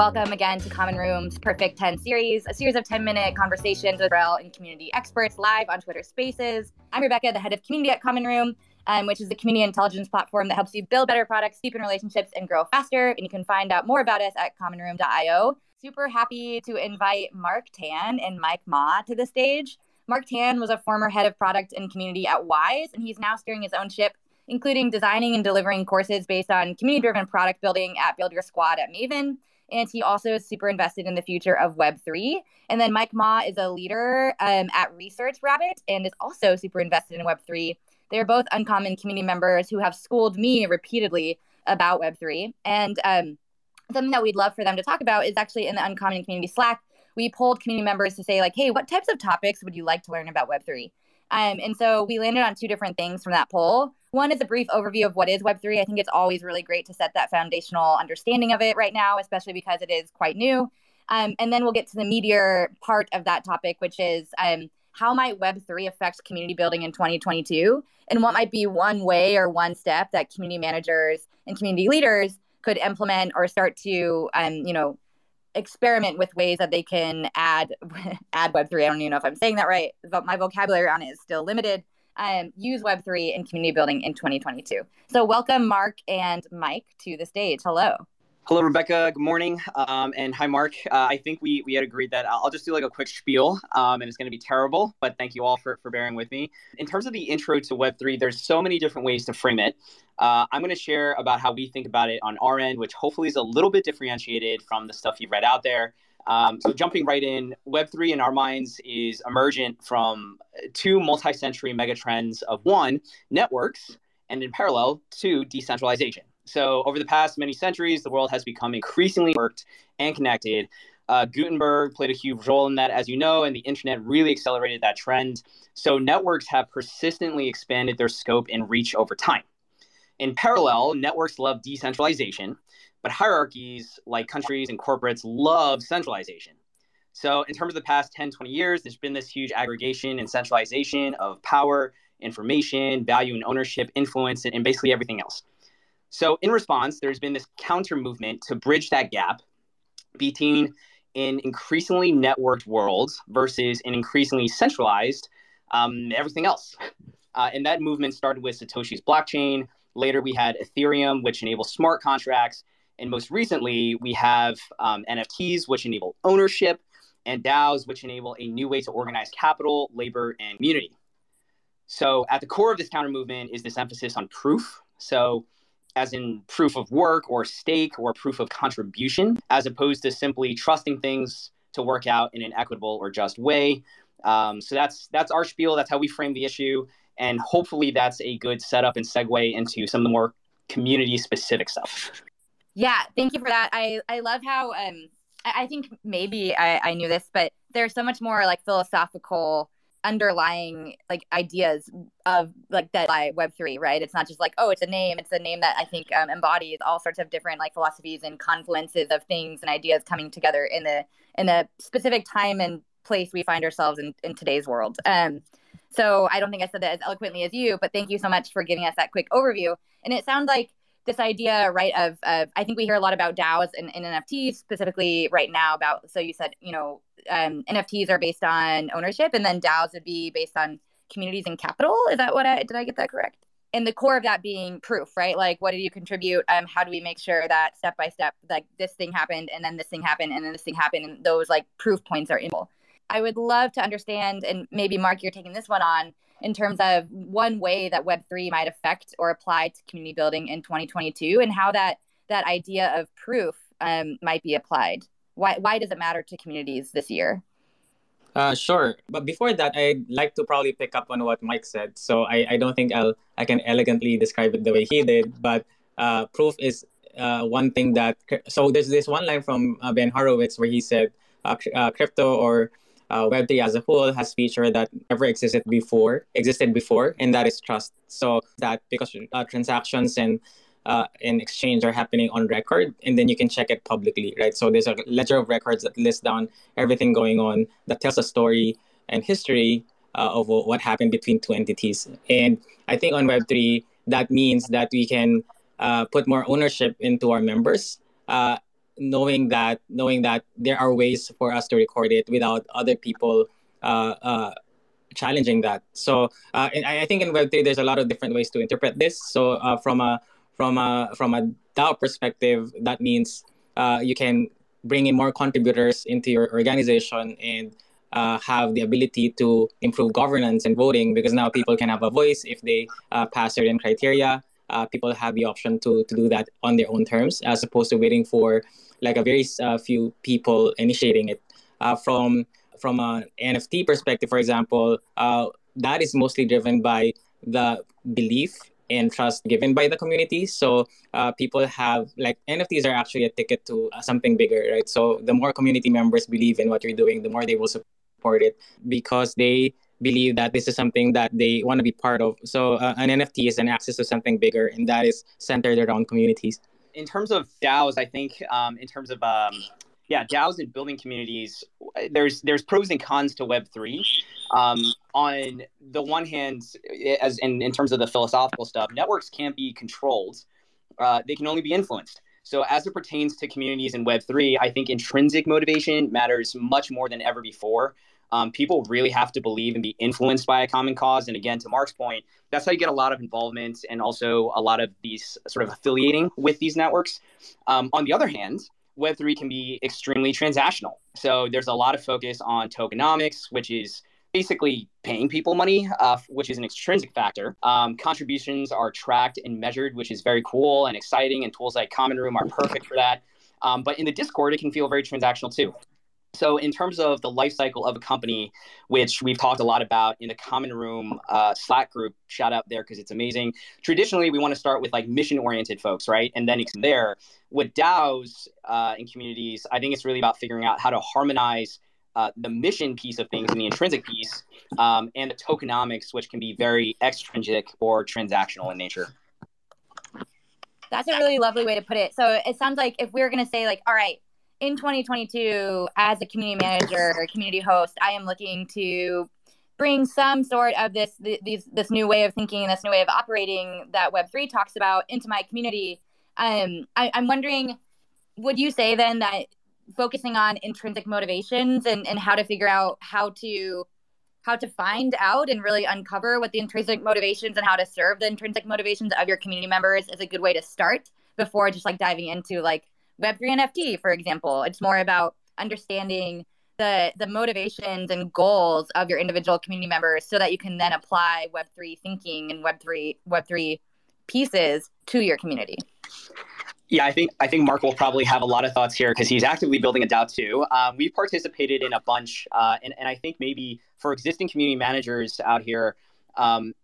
Welcome again to Common Room's Perfect 10 series, a series of 10 minute conversations with REL and community experts live on Twitter Spaces. I'm Rebecca, the head of community at Common Room, um, which is the community intelligence platform that helps you build better products, deepen relationships, and grow faster. And you can find out more about us at commonroom.io. Super happy to invite Mark Tan and Mike Ma to the stage. Mark Tan was a former head of product and community at Wise, and he's now steering his own ship including designing and delivering courses based on community driven product building at Build Your Squad at Maven. And he also is super invested in the future of Web3. And then Mike Ma is a leader um, at Research Rabbit and is also super invested in Web3. They're both uncommon community members who have schooled me repeatedly about Web3. And um, something that we'd love for them to talk about is actually in the Uncommon Community Slack. We polled community members to say, like, hey, what types of topics would you like to learn about Web3? Um, and so we landed on two different things from that poll. One is a brief overview of what is Web3. I think it's always really great to set that foundational understanding of it right now, especially because it is quite new. Um, and then we'll get to the meatier part of that topic, which is um, how might Web3 affect community building in 2022? And what might be one way or one step that community managers and community leaders could implement or start to, um, you know, experiment with ways that they can add add Web3. I don't even know if I'm saying that right, but my vocabulary on it is still limited. Um, use Web3 in community building in 2022. So, welcome, Mark and Mike, to the stage. Hello. Hello, Rebecca. Good morning. Um, and hi, Mark. Uh, I think we, we had agreed that I'll just do like a quick spiel, um, and it's going to be terrible, but thank you all for, for bearing with me. In terms of the intro to Web3, there's so many different ways to frame it. Uh, I'm going to share about how we think about it on our end, which hopefully is a little bit differentiated from the stuff you've read out there. Um, so jumping right in, Web3 in our minds is emergent from two multi-century megatrends of one, networks, and in parallel, two, decentralization. So, over the past many centuries, the world has become increasingly worked and connected. Uh, Gutenberg played a huge role in that, as you know, and the internet really accelerated that trend. So, networks have persistently expanded their scope and reach over time. In parallel, networks love decentralization, but hierarchies like countries and corporates love centralization. So, in terms of the past 10, 20 years, there's been this huge aggregation and centralization of power, information, value, and ownership, influence, and, and basically everything else. So, in response, there's been this counter movement to bridge that gap between an increasingly networked world versus an increasingly centralized um, everything else. Uh, and that movement started with Satoshi's blockchain. Later, we had Ethereum, which enables smart contracts. And most recently, we have um, NFTs, which enable ownership, and DAOs, which enable a new way to organize capital, labor, and community. So, at the core of this counter movement is this emphasis on proof. So, as in proof of work or stake or proof of contribution, as opposed to simply trusting things to work out in an equitable or just way. Um, so that's that's our spiel. That's how we frame the issue, and hopefully that's a good setup and segue into some of the more community specific stuff. Yeah, thank you for that. I I love how um I think maybe I, I knew this, but there's so much more like philosophical underlying like ideas of like that by web3 right? It's not just like oh it's a name it's a name that i think um, embodies all sorts of different like philosophies and confluences of things and ideas coming together in the in the specific time and place we find ourselves in in today's world. Um so i don't think i said that as eloquently as you but thank you so much for giving us that quick overview. And it sounds like this idea, right, of, of I think we hear a lot about DAOs and, NFTs specifically right now about, so you said, you know, um, NFTs are based on ownership and then DAOs would be based on communities and capital. Is that what I, did I get that correct? And the core of that being proof, right? Like, what did you contribute? Um, how do we make sure that step by step, like this thing happened and then this thing happened and then this thing happened and those like proof points are in. I would love to understand, and maybe Mark, you're taking this one on in terms of one way that Web3 might affect or apply to community building in 2022 and how that, that idea of proof um, might be applied. Why, why does it matter to communities this year? Uh, sure, but before that, I'd like to probably pick up on what Mike said. So I, I don't think I'll I can elegantly describe it the way he did, but uh, proof is uh, one thing that. So there's this one line from uh, Ben Horowitz where he said, uh, uh, "Crypto or uh, Web3 as a whole has feature that never existed before, existed before, and that is trust. So that because uh, transactions and uh, and exchange are happening on record, and then you can check it publicly, right? So there's a ledger of records that lists down everything going on that tells a story and history uh, of what happened between two entities. And I think on Web3, that means that we can uh, put more ownership into our members. Uh, knowing that knowing that there are ways for us to record it without other people uh, uh, challenging that. So uh, I, I think in Web3 there's a lot of different ways to interpret this. So uh, from a from a from a DAO perspective, that means uh, you can bring in more contributors into your organization and uh, have the ability to improve governance and voting because now people can have a voice if they uh, pass certain criteria. Uh, people have the option to, to do that on their own terms as opposed to waiting for like a very uh, few people initiating it. Uh, from from an NFT perspective, for example, uh, that is mostly driven by the belief and trust given by the community. So uh, people have like NFTs are actually a ticket to uh, something bigger, right? So the more community members believe in what you're doing, the more they will support it because they believe that this is something that they want to be part of. So uh, an NFT is an access to something bigger, and that is centered around communities. In terms of DAOs, I think um, in terms of um, yeah, DAOs and building communities, there's there's pros and cons to Web three. Um, on the one hand, as in, in terms of the philosophical stuff, networks can't be controlled; uh, they can only be influenced. So, as it pertains to communities in Web three, I think intrinsic motivation matters much more than ever before. Um, people really have to believe and be influenced by a common cause. And again, to Mark's point, that's how you get a lot of involvement and also a lot of these sort of affiliating with these networks. Um, on the other hand, Web3 can be extremely transactional. So there's a lot of focus on tokenomics, which is basically paying people money, uh, which is an extrinsic factor. Um, contributions are tracked and measured, which is very cool and exciting, and tools like Common Room are perfect for that. Um, but in the Discord, it can feel very transactional too. So, in terms of the life cycle of a company, which we've talked a lot about in the Common Room uh, Slack group, shout out there because it's amazing. Traditionally, we want to start with like mission oriented folks, right? And then from there, with DAOs uh, in communities, I think it's really about figuring out how to harmonize uh, the mission piece of things and the intrinsic piece, um, and the tokenomics, which can be very extrinsic or transactional in nature. That's a really lovely way to put it. So it sounds like if we we're going to say, like, all right, in 2022, as a community manager community host, I am looking to bring some sort of this these this new way of thinking, this new way of operating that Web three talks about into my community. Um, I, I'm wondering, would you say then that focusing on intrinsic motivations and, and how to figure out how to how to find out and really uncover what the intrinsic motivations and how to serve the intrinsic motivations of your community members is a good way to start before just like diving into like Web3 NFT, for example. It's more about understanding the the motivations and goals of your individual community members so that you can then apply Web3 thinking and Web3 Web3 pieces to your community. Yeah, I think I think Mark will probably have a lot of thoughts here because he's actively building a DAO too. Um, we've participated in a bunch, uh, and and I think maybe for existing community managers out here, um,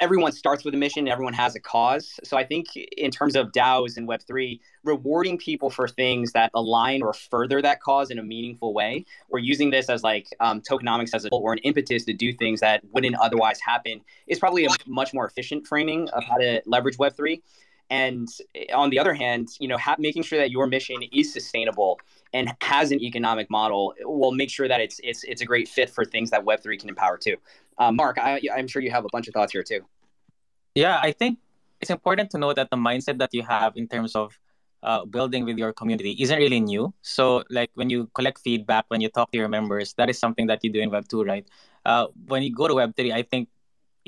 everyone starts with a mission everyone has a cause. So i think in terms of daos and web3 rewarding people for things that align or further that cause in a meaningful way. Or using this as like um, tokenomics as a or an impetus to do things that wouldn't otherwise happen is probably a much more efficient framing of how to leverage web3 and on the other hand you know ha- making sure that your mission is sustainable and has an economic model will make sure that it's it's it's a great fit for things that web3 can empower too uh, Mark, I, I'm sure you have a bunch of thoughts here too. Yeah, I think it's important to know that the mindset that you have in terms of uh, building with your community isn't really new. So, like when you collect feedback, when you talk to your members, that is something that you do in Web two, right? Uh, when you go to Web three, I think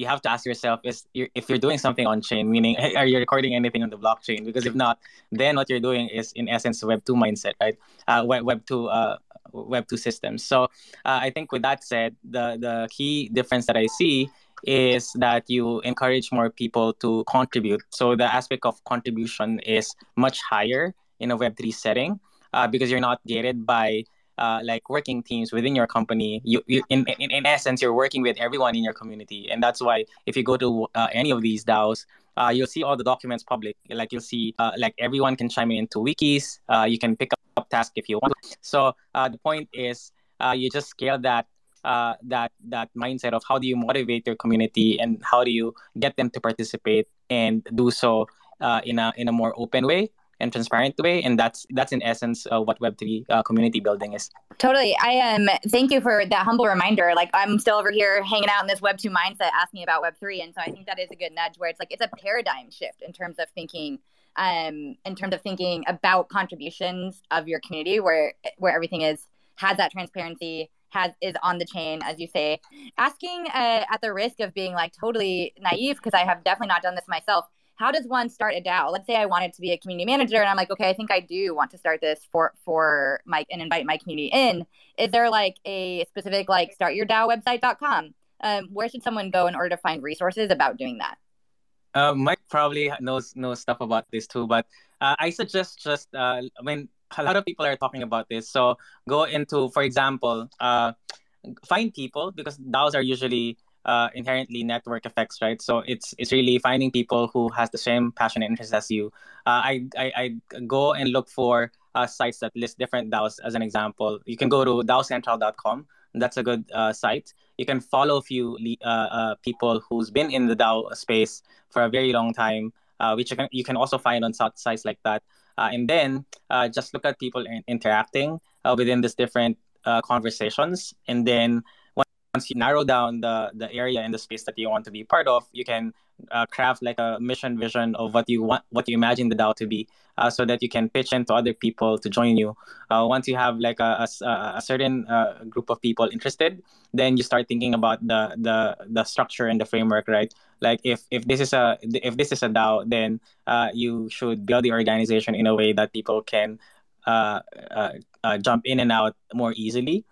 you have to ask yourself is if you're doing something on chain, meaning are you recording anything on the blockchain? Because if not, then what you're doing is in essence Web two mindset, right? Uh, Web Web two uh, Web two systems. So uh, I think with that said, the the key difference that I see is that you encourage more people to contribute. So the aspect of contribution is much higher in a Web three setting uh, because you're not gated by uh, like working teams within your company. You, you in, in, in essence, you're working with everyone in your community, and that's why if you go to uh, any of these DAOs, uh, you'll see all the documents public. Like you'll see, uh, like everyone can chime in into wikis. Uh, you can pick up tasks if you want. So uh, the point is, you just scale that that that mindset of how do you motivate your community and how do you get them to participate and do so in a in a more open way and transparent way. And that's that's in essence uh, what Web3 uh, community building is. Totally. I am. Um, thank you for that humble reminder. Like I'm still over here hanging out in this Web2 mindset, asking about Web3, and so I think that is a good nudge where it's like it's a paradigm shift in terms of thinking um, in terms of thinking about contributions of your community where where everything is has that transparency has is on the chain as you say asking uh, at the risk of being like totally naive because i have definitely not done this myself how does one start a dao? Let's say i wanted to be a community manager and i'm like okay i think i do want to start this for for my and invite my community in. Is there like a specific like start your dao website.com um, where should someone go in order to find resources about doing that? Uh, Mike probably knows knows stuff about this too, but uh, I suggest just uh, I mean a lot of people are talking about this, so go into, for example, uh, find people because DAOs are usually uh, inherently network effects, right? So it's it's really finding people who has the same passion and interest as you. Uh, I, I, I go and look for uh, sites that list different DAOs. As an example, you can go to DAOcentral.com. That's a good uh, site. You can follow a few uh, uh, people who's been in the DAO space for a very long time, uh, which you can, you can also find on sites like that. Uh, and then uh, just look at people in- interacting within these different conversations. And then once you narrow down the, the area and the space that you want to be part of, you can uh, craft like a mission vision of what you want, what you imagine the DAO to be, uh, so that you can pitch into other people to join you. Uh, once you have like a, a, a certain uh, group of people interested, then you start thinking about the the the structure and the framework, right? Like if if this is a if this is a DAO, then uh, you should build the organization in a way that people can uh, jump in and out more easily.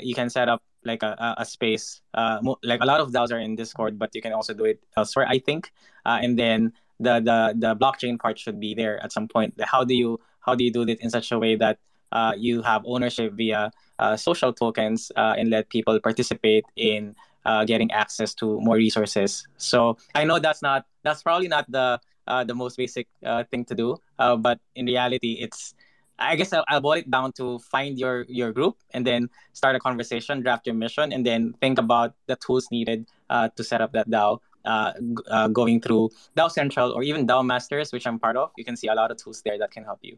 you can set up like a, a space. Uh, like a lot of DAOs are in Discord, but you can also do it elsewhere. I think, uh, and then the the the blockchain part should be there at some point. How do you how do you do it in such a way that uh, you have ownership via uh, social tokens uh, and let people participate in uh, getting access to more resources. So I know that's not that's probably not the uh, the most basic uh, thing to do, but in reality, it's I guess I'll, I'll boil it down to find your your group and then start a conversation, draft your mission, and then think about the tools needed uh, to set up that DAO. Uh, uh, going through DAO Central or even DAO Masters, which I'm part of, you can see a lot of tools there that can help you.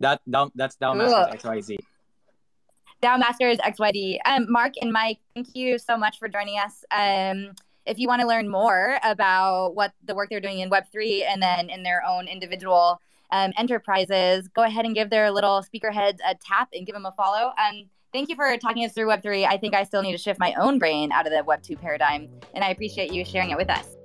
That DAO, that's DAO Masters XYZ. DAO Masters XYZ. Um, Mark and Mike, thank you so much for joining us. Um, if you want to learn more about what the work they're doing in Web3 and then in their own individual um, enterprises, go ahead and give their little speaker heads a tap and give them a follow. Um, thank you for talking us through Web3. I think I still need to shift my own brain out of the Web2 paradigm, and I appreciate you sharing it with us.